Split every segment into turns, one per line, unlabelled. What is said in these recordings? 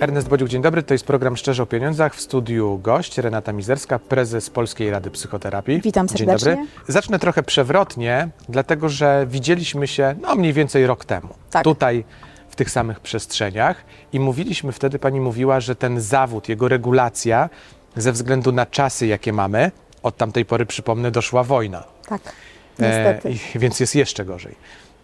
Ernest Bodziuk, dzień dobry. To jest program Szczerze o Pieniądzach. W studiu gość Renata Mizerska, prezes Polskiej Rady Psychoterapii.
Witam
Dzień
serdecznie.
dobry. Zacznę trochę przewrotnie, dlatego że widzieliśmy się no, mniej więcej rok temu.
Tak.
Tutaj tych samych przestrzeniach i mówiliśmy wtedy, pani mówiła, że ten zawód, jego regulacja ze względu na czasy, jakie mamy, od tamtej pory przypomnę, doszła wojna.
Tak, niestety.
E, więc jest jeszcze gorzej.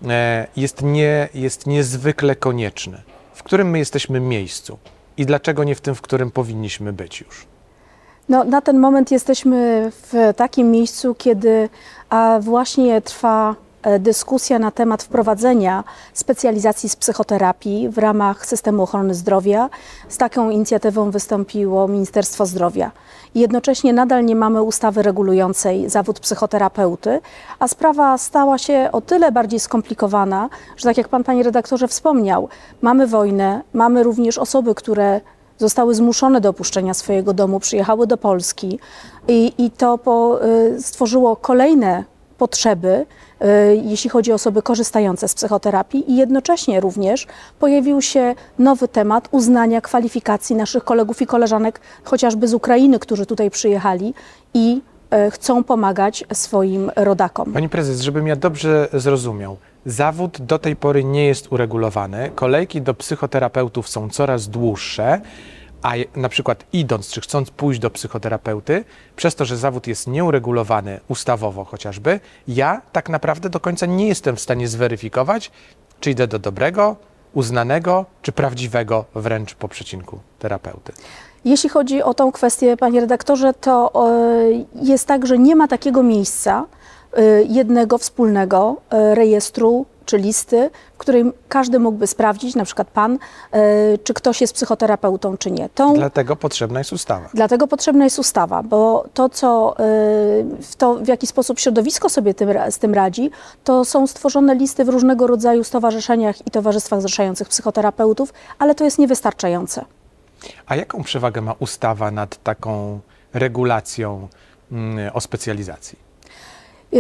E, jest, nie, jest niezwykle konieczny. W którym my jesteśmy miejscu i dlaczego nie w tym, w którym powinniśmy być już?
No, na ten moment jesteśmy w takim miejscu, kiedy a, właśnie trwa e, dyskusja na temat wprowadzenia specjalizacji z psychoterapii w ramach systemu ochrony zdrowia. Z taką inicjatywą wystąpiło Ministerstwo Zdrowia. Jednocześnie nadal nie mamy ustawy regulującej zawód psychoterapeuty, a sprawa stała się o tyle bardziej skomplikowana, że tak jak pan, panie redaktorze, wspomniał, mamy wojnę, mamy również osoby, które zostały zmuszone do opuszczenia swojego domu, przyjechały do Polski i, i to po, y, stworzyło kolejne potrzeby, y, jeśli chodzi o osoby korzystające z psychoterapii i jednocześnie również pojawił się nowy temat uznania kwalifikacji naszych kolegów i koleżanek, chociażby z Ukrainy, którzy tutaj przyjechali i y, chcą pomagać swoim rodakom.
Pani prezes, żebym ja dobrze zrozumiał, zawód do tej pory nie jest uregulowany, kolejki do psychoterapeutów są coraz dłuższe, a na przykład idąc czy chcąc pójść do psychoterapeuty, przez to, że zawód jest nieuregulowany ustawowo chociażby, ja tak naprawdę do końca nie jestem w stanie zweryfikować, czy idę do dobrego, uznanego, czy prawdziwego wręcz po przecinku terapeuty.
Jeśli chodzi o tą kwestię, panie redaktorze, to e, jest tak, że nie ma takiego miejsca e, jednego wspólnego e, rejestru czy listy, w której każdy mógłby sprawdzić, na przykład pan, e, czy ktoś jest psychoterapeutą, czy nie. Tą,
Dlatego potrzebna jest ustawa.
Dlatego potrzebna jest ustawa, bo to, co, w to, w jaki sposób środowisko sobie tym, z tym radzi, to są stworzone listy w różnego rodzaju stowarzyszeniach i towarzystwach zrzeszających psychoterapeutów, ale to jest niewystarczające.
A jaką przewagę ma ustawa nad taką regulacją mm, o specjalizacji?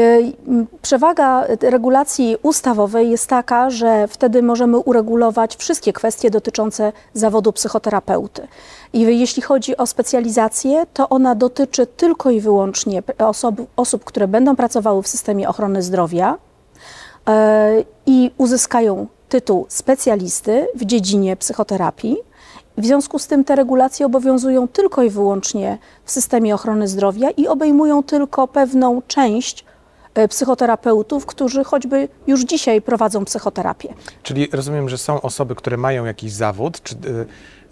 M, Przewaga y, regulacji ustawowej jest taka, że wtedy możemy uregulować wszystkie kwestie dotyczące zawodu psychoterapeuty. I jeśli chodzi o specjalizację, to ona dotyczy tylko i wyłącznie p- osób, które będą pracowały w systemie ochrony zdrowia e, i uzyskają tytuł specjalisty w dziedzinie psychoterapii. W związku z tym te regulacje obowiązują tylko i wyłącznie w systemie ochrony zdrowia i obejmują tylko pewną część e, psychoterapeutów, którzy choćby już dzisiaj prowadzą psychoterapię.
Czyli rozumiem, że są osoby, które mają jakiś zawód, czy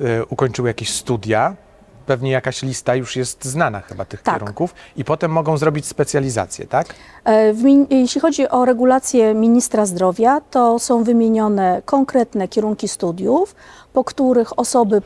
y, y, ukończyły jakieś studia, pewnie jakaś lista już jest znana chyba tych
Tak.
kierunków i potem mogą zrobić specjalizację, tak?
E, jeśli chodzi o regulację ministra zdrowia, to są wymienione konkretne kierunki studiów, po których osoby,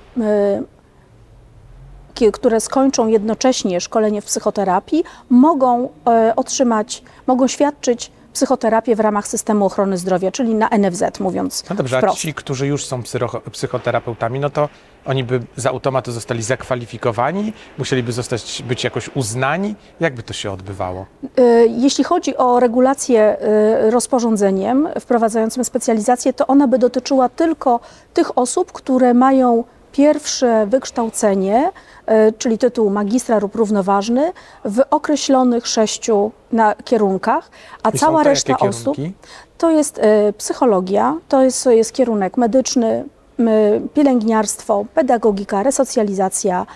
e, które skończą jednocześnie szkolenie w psychoterapii, mogą e, otrzymać, mogą świadczyć psychoterapię w ramach systemu ochrony zdrowia, czyli na NFZ, mówiąc
No dobrze, a
wprost.
ci, którzy już są psycho- psychoterapeutami, no to oni by z automatu zostali zakwalifikowani, musieliby zostać, być jakoś uznani. Jak by to się odbywało?
Y, Jeśli chodzi o regulację y, rozporządzeniem wprowadzającym specjalizację, to ona by dotyczyła tylko tych osób, które mają pierwsze wykształcenie, y, czyli tytuł magistra lub równoważny, w określonych sześciu na kierunkach, a
I
cała reszta osób to jest y, psychologia, to jest, jest kierunek medyczny, pielęgniarstwo, pedagogika, resocjalizacja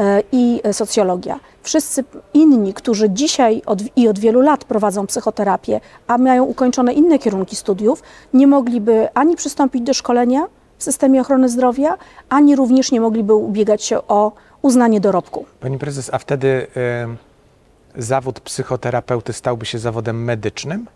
y, i socjologia. Wszyscy inni, którzy dzisiaj od, i od wielu lat prowadzą psychoterapię, a mają ukończone inne kierunki studiów, nie mogliby ani przystąpić do szkolenia w systemie ochrony zdrowia, ani również nie mogliby ubiegać się o uznanie dorobku.
Pani prezes, a wtedy y, zawód psychoterapeuty stałby się zawodem medycznym?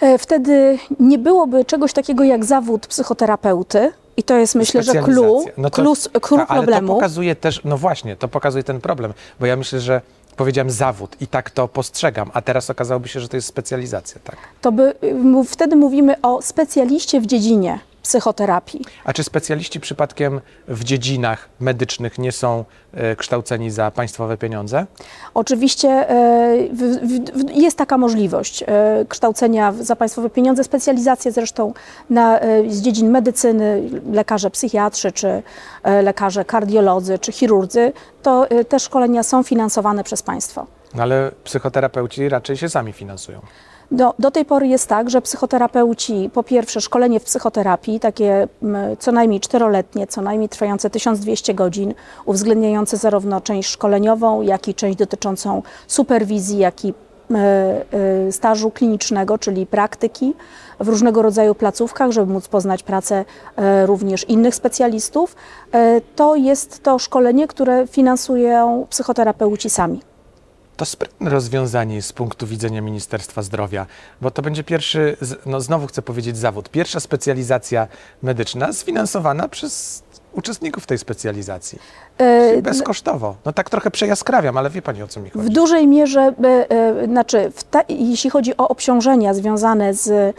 E, Wtedy nie byłoby czegoś takiego jak zawód psychoterapeuty. I to jest myślę, że clue.
No to-
clue, clue
a- ale
problemu.
to pokazuje też, no właśnie, to pokazuje ten problem, bo ja myślę, że powiedziałem zawód i tak to postrzegam, a teraz okazałoby się, że to jest specjalizacja, tak?
to by, y, wtedy mówimy o specjaliście w dziedzinie psychoterapii.
A czy specjaliści przypadkiem w dziedzinach medycznych nie są e, kształceni za państwowe pieniądze?
Oczywiście e, jest taka możliwość e, kształcenia za państwowe pieniądze, specjalizacje zresztą na, z dziedzin medycyny, lekarze psychiatrzy, czy lekarze kardiolodzy, czy chirurdzy, to te szkolenia są finansowane przez państwo.
No ale psychoterapeuci raczej się sami finansują.
Do, do tej pory jest tak, że psychoterapeuci, po pierwsze szkolenie w psychoterapii, takie m, co najmniej czteroletnie, co najmniej trwające 1200 godzin, uwzględniające zarówno część szkoleniową, jak i część dotyczącą superwizji, jak i e, e, stażu klinicznego, czyli praktyki w różnego rodzaju placówkach, żeby móc poznać pracę e, również innych specjalistów. To jest to szkolenie, które finansują psychoterapeuci sami.
To sprytne rozwiązanie z punktu widzenia Ministerstwa Zdrowia, bo to będzie pierwszy, no znowu chcę powiedzieć zawód, pierwsza specjalizacja medyczna sfinansowana przez uczestników tej specjalizacji.
E,
Bezkosztowo. No tak trochę przejaskrawiam, ale wie Pani o co mi
W
chodzi.
dużej mierze, e, e, znaczy, w ta, jeśli chodzi o obciążenia związane z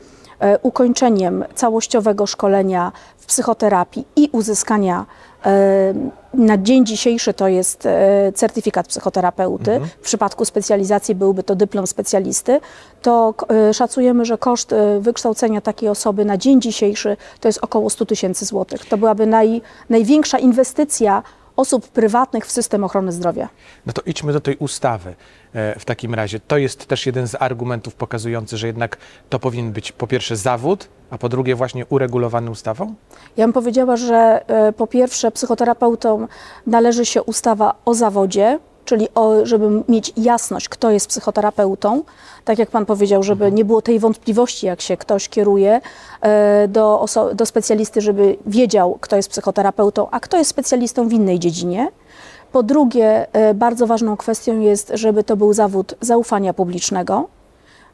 ukończeniem całościowego szkolenia w psychoterapii i uzyskania e, na dzień dzisiejszy to jest e, certyfikat psychoterapeuty, w przypadku specjalizacji byłby to dyplom specjalisty, to e, szacujemy, że koszt e, wykształcenia takiej osoby na dzień dzisiejszy to jest około 100 tysięcy złotych. To byłaby naj, największa inwestycja osób prywatnych w system ochrony zdrowia.
No to idźmy do tej ustawy e, w takim razie. To jest też jeden z argumentów pokazujący, że jednak to powinien być po pierwsze zawód, a po drugie właśnie uregulowany ustawą?
Ja bym powiedziała, że e, po pierwsze psychoterapeutom należy się ustawa o zawodzie, czyli o, żeby mieć jasność, kto jest psychoterapeutą. Tak jak Pan powiedział, żeby nie było tej wątpliwości, jak się ktoś kieruje e, do, do specjalisty, żeby wiedział, kto jest psychoterapeutą, a kto jest specjalistą w innej dziedzinie. Po drugie, e, bardzo ważną kwestią jest, żeby to był zawód zaufania publicznego.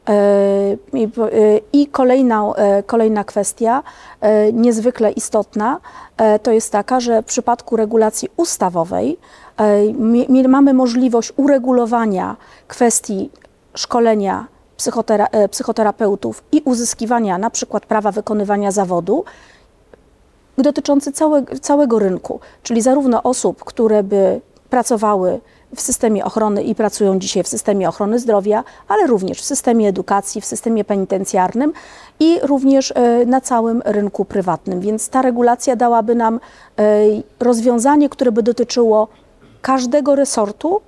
E, e, I kolejna, e, kolejna kwestia, niezwykle istotna, to jest taka, że w przypadku regulacji ustawowej mamy możliwość uregulowania kwestii szkolenia psychotera, psychoterapeutów i uzyskiwania na przykład prawa wykonywania zawodu dotyczący całe, całego rynku, czyli zarówno osób, które by pracowały w systemie ochrony i pracują dzisiaj w systemie ochrony zdrowia, ale również w systemie edukacji, w systemie penitencjarnym i również e, na całym rynku prywatnym. Więc ta regulacja dałaby nam e, rozwiązanie, które by dotyczyło każdego resortu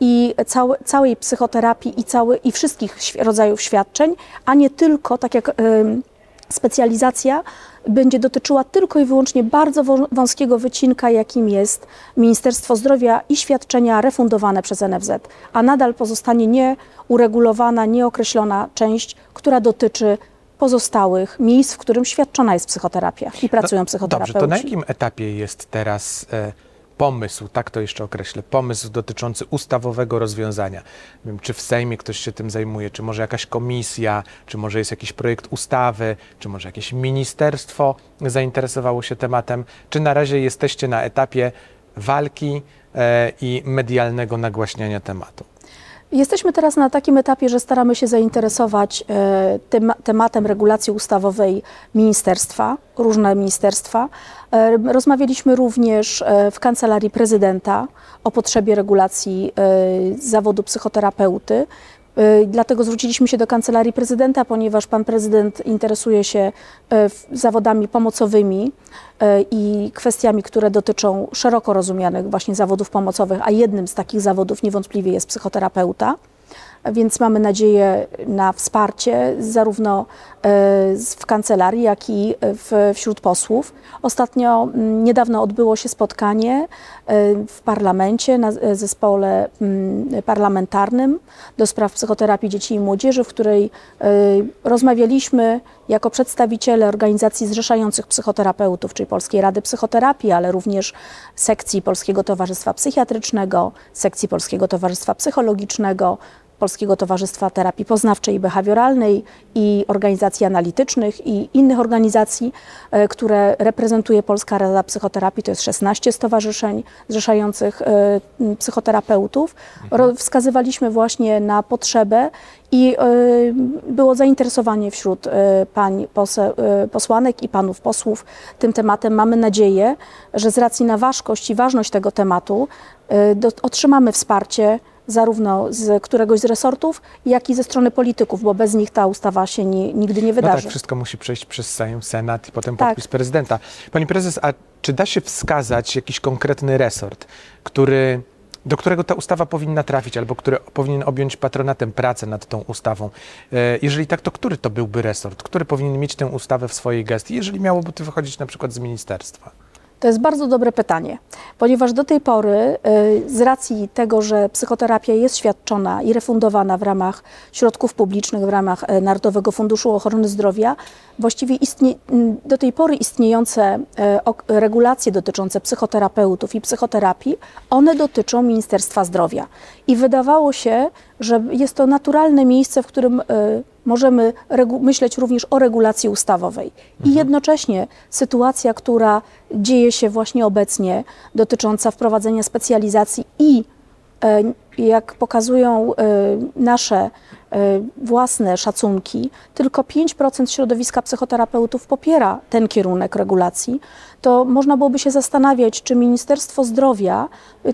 i całe, całej psychoterapii i, cały, i wszystkich rodzajów świadczeń, a nie tylko, tak jak specjalizacja będzie dotyczyła tylko i wyłącznie bardzo wą- wąskiego wycinka, jakim jest Ministerstwo Zdrowia i świadczenia refundowane przez NFZ, a nadal pozostanie nieuregulowana, nieokreślona część, która dotyczy pozostałych miejsc, w którym świadczona jest psychoterapia i pracują
No,
psychoterapeuci.
Dobrze, to na jakim etapie jest teraz e, pomysł, tak to jeszcze określę, pomysł dotyczący ustawowego rozwiązania? Nie wiem, czy w Sejmie ktoś się tym zajmuje, czy może jakaś komisja, czy może jest jakiś projekt ustawy, czy może jakieś ministerstwo zainteresowało się tematem, czy na razie jesteście na etapie walki e, i medialnego nagłaśniania tematu?
Jesteśmy teraz na takim etapie, że staramy się zainteresować e, tym, tematem regulacji ustawowej ministerstwa, różne ministerstwa. E, Rozmawialiśmy również e, w kancelarii prezydenta o potrzebie regulacji zawodu psychoterapeuty. E, Dlatego zwróciliśmy się do kancelarii prezydenta, ponieważ pan prezydent interesuje się w- zawodami pomocowymi e, i kwestiami, które dotyczą szeroko rozumianych właśnie zawodów pomocowych, a jednym z takich zawodów niewątpliwie jest psychoterapeuta. Więc mamy nadzieję na wsparcie zarówno e, w kancelarii, jak i w, wśród posłów. Ostatnio, mm, niedawno odbyło się spotkanie e, w parlamencie, na e, zespole mm, parlamentarnym do spraw psychoterapii dzieci i młodzieży, w której e, rozmawialiśmy jako przedstawiciele organizacji zrzeszających psychoterapeutów, czyli Polskiej Rady Psychoterapii, ale również sekcji Polskiego Towarzystwa Psychiatrycznego, sekcji Polskiego Towarzystwa Psychologicznego, Polskiego Towarzystwa Terapii Poznawczej i Behawioralnej i organizacji analitycznych i innych organizacji, e, które reprezentuje Polska Rada Psychoterapii. To jest 16 stowarzyszeń zrzeszających e, psychoterapeutów. Ro- Wskazywaliśmy właśnie na potrzebę i e, było zainteresowanie wśród pań posłanek i panów posłów tym tematem. Mamy nadzieję, że z racji na ważkość i ważność tego tematu otrzymamy wsparcie zarówno z któregoś z resortów, jak i ze strony polityków, bo bez nich ta ustawa się ni, nigdy nie
No tak,
wydarzy.
wszystko musi przejść przez Sejm, Senat i potem
Tak.
podpis prezydenta. Pani prezes, a czy da się wskazać jakiś konkretny resort, który, do którego ta ustawa powinna trafić, albo który powinien objąć patronatem pracę nad tą ustawą? E, Jeżeli tak, to który to byłby resort? Który powinien mieć tę ustawę w swojej gestii, jeżeli miałoby to wychodzić na przykład z ministerstwa?
To jest bardzo dobre pytanie, ponieważ do tej pory, y, z racji tego, że psychoterapia jest świadczona i refundowana w ramach środków publicznych, w ramach e, Narodowego Funduszu Ochrony Zdrowia, właściwie istnie, m, do tej pory istniejące ok- regulacje dotyczące psychoterapeutów i psychoterapii, one dotyczą Ministerstwa Zdrowia. I wydawało się, że jest to naturalne miejsce, w którym możemy myśleć również o regulacji ustawowej. I jednocześnie sytuacja, która dzieje się właśnie obecnie, dotycząca wprowadzenia specjalizacji i jak pokazują e, nasze e, własne szacunki, tylko 5% środowiska psychoterapeutów popiera ten kierunek regulacji, to można byłoby się zastanawiać, czy Ministerstwo Zdrowia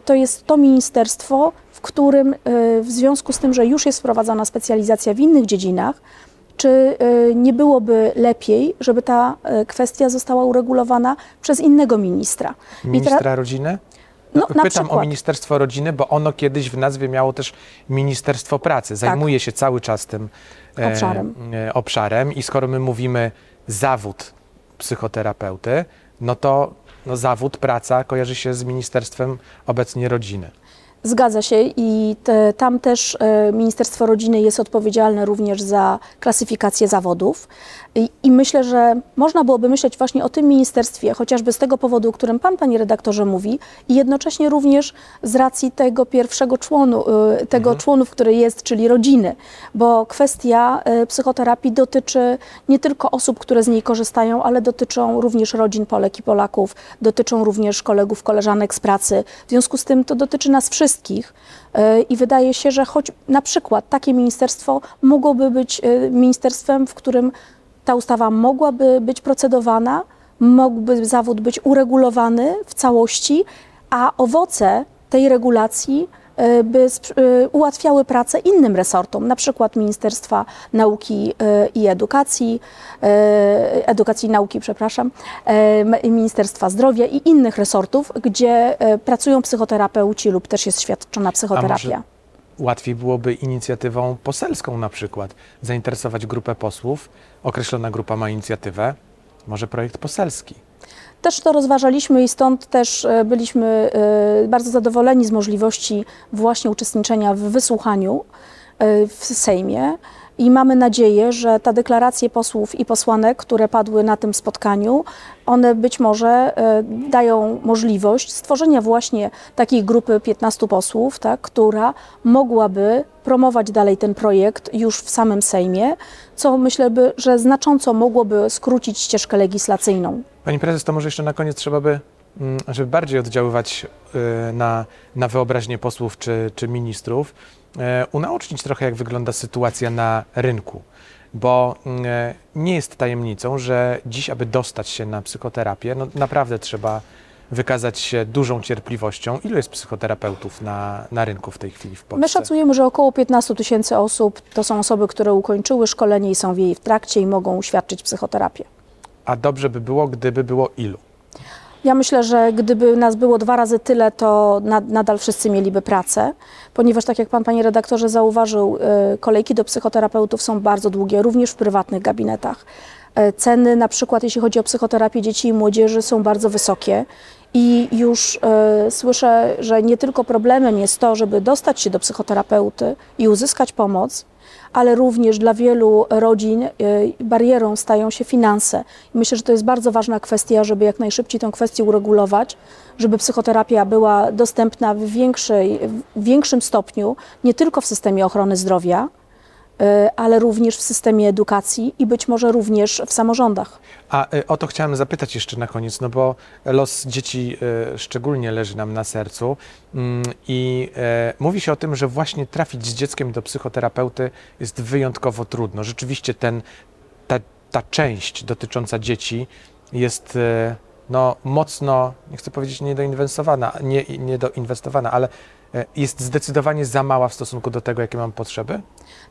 to jest to ministerstwo, w którym w związku z tym, że już jest wprowadzana specjalizacja w innych dziedzinach, czy nie byłoby lepiej, żeby ta kwestia została uregulowana przez innego ministra?
Ministra rodziny?
No, na
Pytam o
przykład.
Ministerstwo Rodziny, bo ono kiedyś w nazwie miało też Ministerstwo Pracy. Zajmuje się cały czas tym e,
Obszarem.
e, obszarem i skoro my mówimy zawód psychoterapeuty, no to no, zawód, praca kojarzy się z Ministerstwem obecnie Rodziny.
Zgadza się i te, tam też e, Ministerstwo Rodziny jest odpowiedzialne również za klasyfikację zawodów. I, I myślę, że można byłoby myśleć właśnie o tym ministerstwie, chociażby z tego powodu, o którym Pan, Panie Redaktorze, mówi, i jednocześnie również z racji tego pierwszego członu, e, tego członów, który jest, czyli rodziny, bo kwestia e, psychoterapii dotyczy nie tylko osób, które z niej korzystają, ale dotyczą również rodzin Polek i Polaków, dotyczą również kolegów, koleżanek z pracy. W związku z tym to dotyczy nas wszystkich e, i wydaje się, że choć na przykład takie ministerstwo mogłoby być e, ministerstwem, w którym ta ustawa mogłaby być procedowana, mógłby zawód być uregulowany w całości, a owoce tej regulacji by sprz- e, ułatwiały pracę innym resortom, na przykład Ministerstwa Nauki e, i Edukacji, e, Edukacji i Nauki, przepraszam, e, Ministerstwa Zdrowia i innych resortów, gdzie e, pracują psychoterapeuci lub też jest świadczona psychoterapia.
Łatwiej byłoby inicjatywą poselską na przykład zainteresować grupę posłów, określona grupa ma inicjatywę, może projekt poselski.
Też to rozważaliśmy i stąd też e, byliśmy e, bardzo zadowoleni z możliwości właśnie uczestniczenia w wysłuchaniu e, w Sejmie. I mamy nadzieję, że te deklaracje posłów i posłanek, które padły na tym spotkaniu, one być może e, dają możliwość stworzenia właśnie takiej grupy 15 posłów, tak, która mogłaby promować dalej ten projekt już w samym Sejmie, co myślę, by, że znacząco mogłoby skrócić ścieżkę legislacyjną.
Pani prezes, to może jeszcze na koniec trzeba by, mm, żeby bardziej oddziaływać y, na, na wyobraźnię posłów czy, czy ministrów, unaocznić trochę, jak wygląda sytuacja na rynku. Bo mm, e, nie jest tajemnicą, że dziś, aby dostać się na psychoterapię, no naprawdę trzeba wykazać się dużą cierpliwością. Ilu jest psychoterapeutów na, na rynku w tej chwili w Polsce?
My szacujemy, że około 15 tysięcy osób to są osoby, które ukończyły szkolenie i są w jej w trakcie i mogą świadczyć psychoterapię.
A dobrze by było, gdyby było ilu?
Ja myślę, że gdyby nas było dwa razy tyle, to nad, nadal wszyscy mieliby pracę, ponieważ tak jak pan, panie redaktorze, zauważył, y, kolejki do psychoterapeutów są bardzo długie, również w prywatnych gabinetach. E, Ceny na przykład, jeśli chodzi o psychoterapię dzieci i młodzieży, są bardzo wysokie. I już e, słyszę, że nie tylko problemem jest to, żeby dostać się do psychoterapeuty i uzyskać pomoc, ale również dla wielu rodzin y, barierą stają się finanse. Myślę, że to jest bardzo ważna kwestia, żeby jak najszybciej tę kwestię uregulować, żeby psychoterapia była dostępna w, większej, w większym stopniu, nie tylko w systemie ochrony zdrowia, ale również w systemie edukacji i być może również w samorządach.
A y, o to chciałem zapytać jeszcze na koniec, no bo los dzieci y, szczególnie leży nam na sercu mm, i e, mówi się o tym, że właśnie trafić z dzieckiem do psychoterapeuty jest wyjątkowo trudno. Rzeczywiście ten, ta, ta część dotycząca dzieci jest e, no, mocno, nie chcę powiedzieć niedoinwestowana, nie, niedoinwestowana, ale e, jest zdecydowanie za mała w stosunku do tego, jakie mam potrzeby.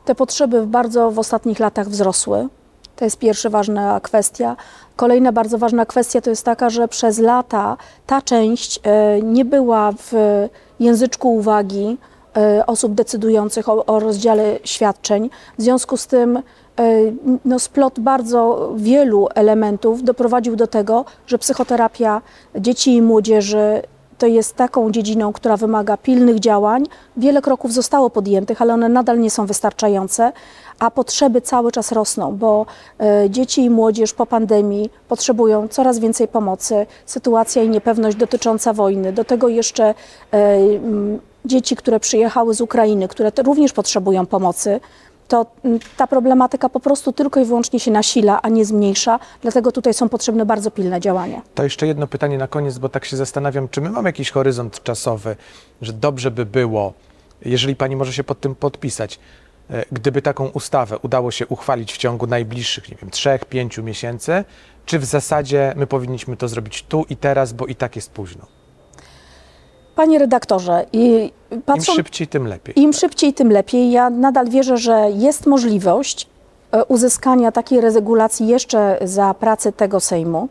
Te potrzeby bardzo w ostatnich latach wzrosły. To jest pierwsza ważna kwestia. Kolejna bardzo ważna kwestia to jest taka, że przez lata ta część e, nie była w języczku uwagi e, osób decydujących o, o rozdziale świadczeń. W związku z tym e, no, splot bardzo wielu elementów doprowadził do tego, że psychoterapia dzieci i młodzieży to jest taką dziedziną, która wymaga pilnych działań. Wiele kroków zostało podjętych, ale one nadal nie są wystarczające, a potrzeby cały czas rosną, bo e, dzieci i młodzież po pandemii potrzebują coraz więcej pomocy. Sytuacja i niepewność dotycząca wojny, do tego jeszcze e, dzieci, które przyjechały z Ukrainy, które również potrzebują pomocy to mm, ta problematyka po prostu tylko i wyłącznie się nasila, a nie zmniejsza. Dlatego tutaj są potrzebne bardzo pilne działania.
To jeszcze jedno pytanie na koniec, bo tak się zastanawiam, czy my mamy jakiś horyzont czasowy, że dobrze by było, jeżeli pani może się pod tym podpisać, e, gdyby taką ustawę udało się uchwalić w ciągu najbliższych, nie wiem, trzech, pięciu miesięcy, czy w zasadzie my powinniśmy to zrobić tu i teraz, bo i tak jest późno?
Panie redaktorze, i
Im szybciej, tym lepiej.
Im szybciej, tym lepiej. Ja nadal wierzę, że jest możliwość e, uzyskania takiej regulacji jeszcze za pracę tego Sejmu.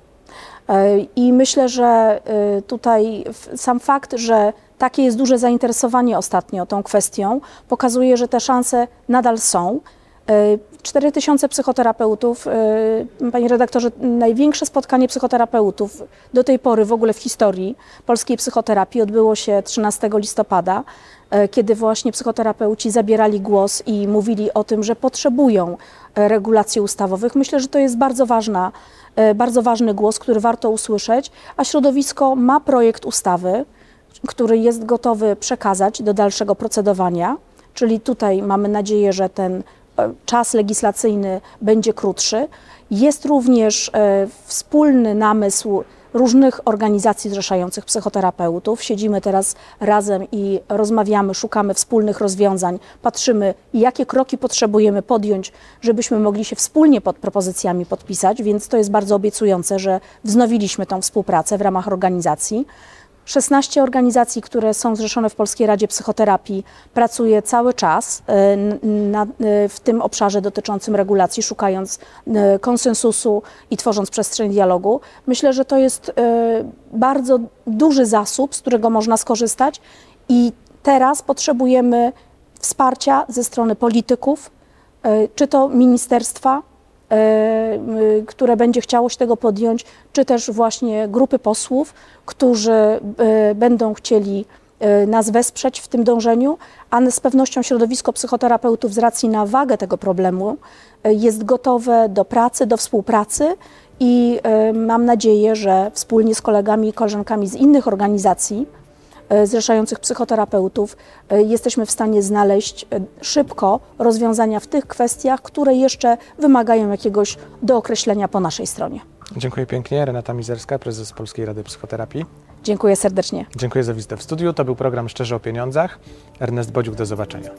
E, I myślę, że e, tutaj sam fakt, że takie jest duże zainteresowanie ostatnio tą kwestią, pokazuje, że te szanse nadal są. 4 tysiące psychoterapeutów, e, panie redaktorze, największe spotkanie psychoterapeutów do tej pory w ogóle w historii polskiej psychoterapii odbyło się 13 listopada, e, kiedy właśnie psychoterapeuci zabierali głos i mówili o tym, że potrzebują e, regulacji ustawowych. Myślę, że to jest bardzo ważna, bardzo ważny głos, który warto usłyszeć, a środowisko ma projekt ustawy, który jest gotowy przekazać do dalszego procedowania. Czyli tutaj mamy nadzieję, że ten czas legislacyjny będzie krótszy. Jest również e, wspólny namysł różnych organizacji zrzeszających psychoterapeutów. Siedzimy teraz razem i rozmawiamy, szukamy wspólnych rozwiązań, patrzymy, jakie kroki potrzebujemy podjąć, żebyśmy mogli się wspólnie pod propozycjami podpisać, więc to jest bardzo obiecujące, że wznowiliśmy tą współpracę w ramach organizacji. 16 organizacji, które są zrzeszone w Polskiej Radzie Psychoterapii, pracuje cały czas na, e, w tym obszarze dotyczącym regulacji, szukając e, konsensusu i tworząc przestrzeń dialogu. Myślę, że to jest bardzo duży zasób, z którego można skorzystać i teraz potrzebujemy wsparcia ze strony polityków, czy to ministerstwa, y, które będzie chciało się tego podjąć, czy też właśnie grupy posłów, którzy e, będą chcieli nas wesprzeć w tym dążeniu, a z pewnością środowisko psychoterapeutów z racji na wagę tego problemu jest gotowe do pracy, do współpracy i mam nadzieję, że wspólnie z kolegami i koleżankami z innych organizacji zrzeszających psychoterapeutów e, jesteśmy w stanie znaleźć e, szybko rozwiązania w tych kwestiach, które jeszcze wymagają jakiegoś dookreślenia po naszej stronie.
Dziękuję pięknie. Renata Mizerska, prezes Polskiej Rady Psychoterapii.
Dziękuję serdecznie.
Dziękuję za wizytę w studiu. To był program Szczerze o Pieniądzach. Ernest Bodziuk, do zobaczenia.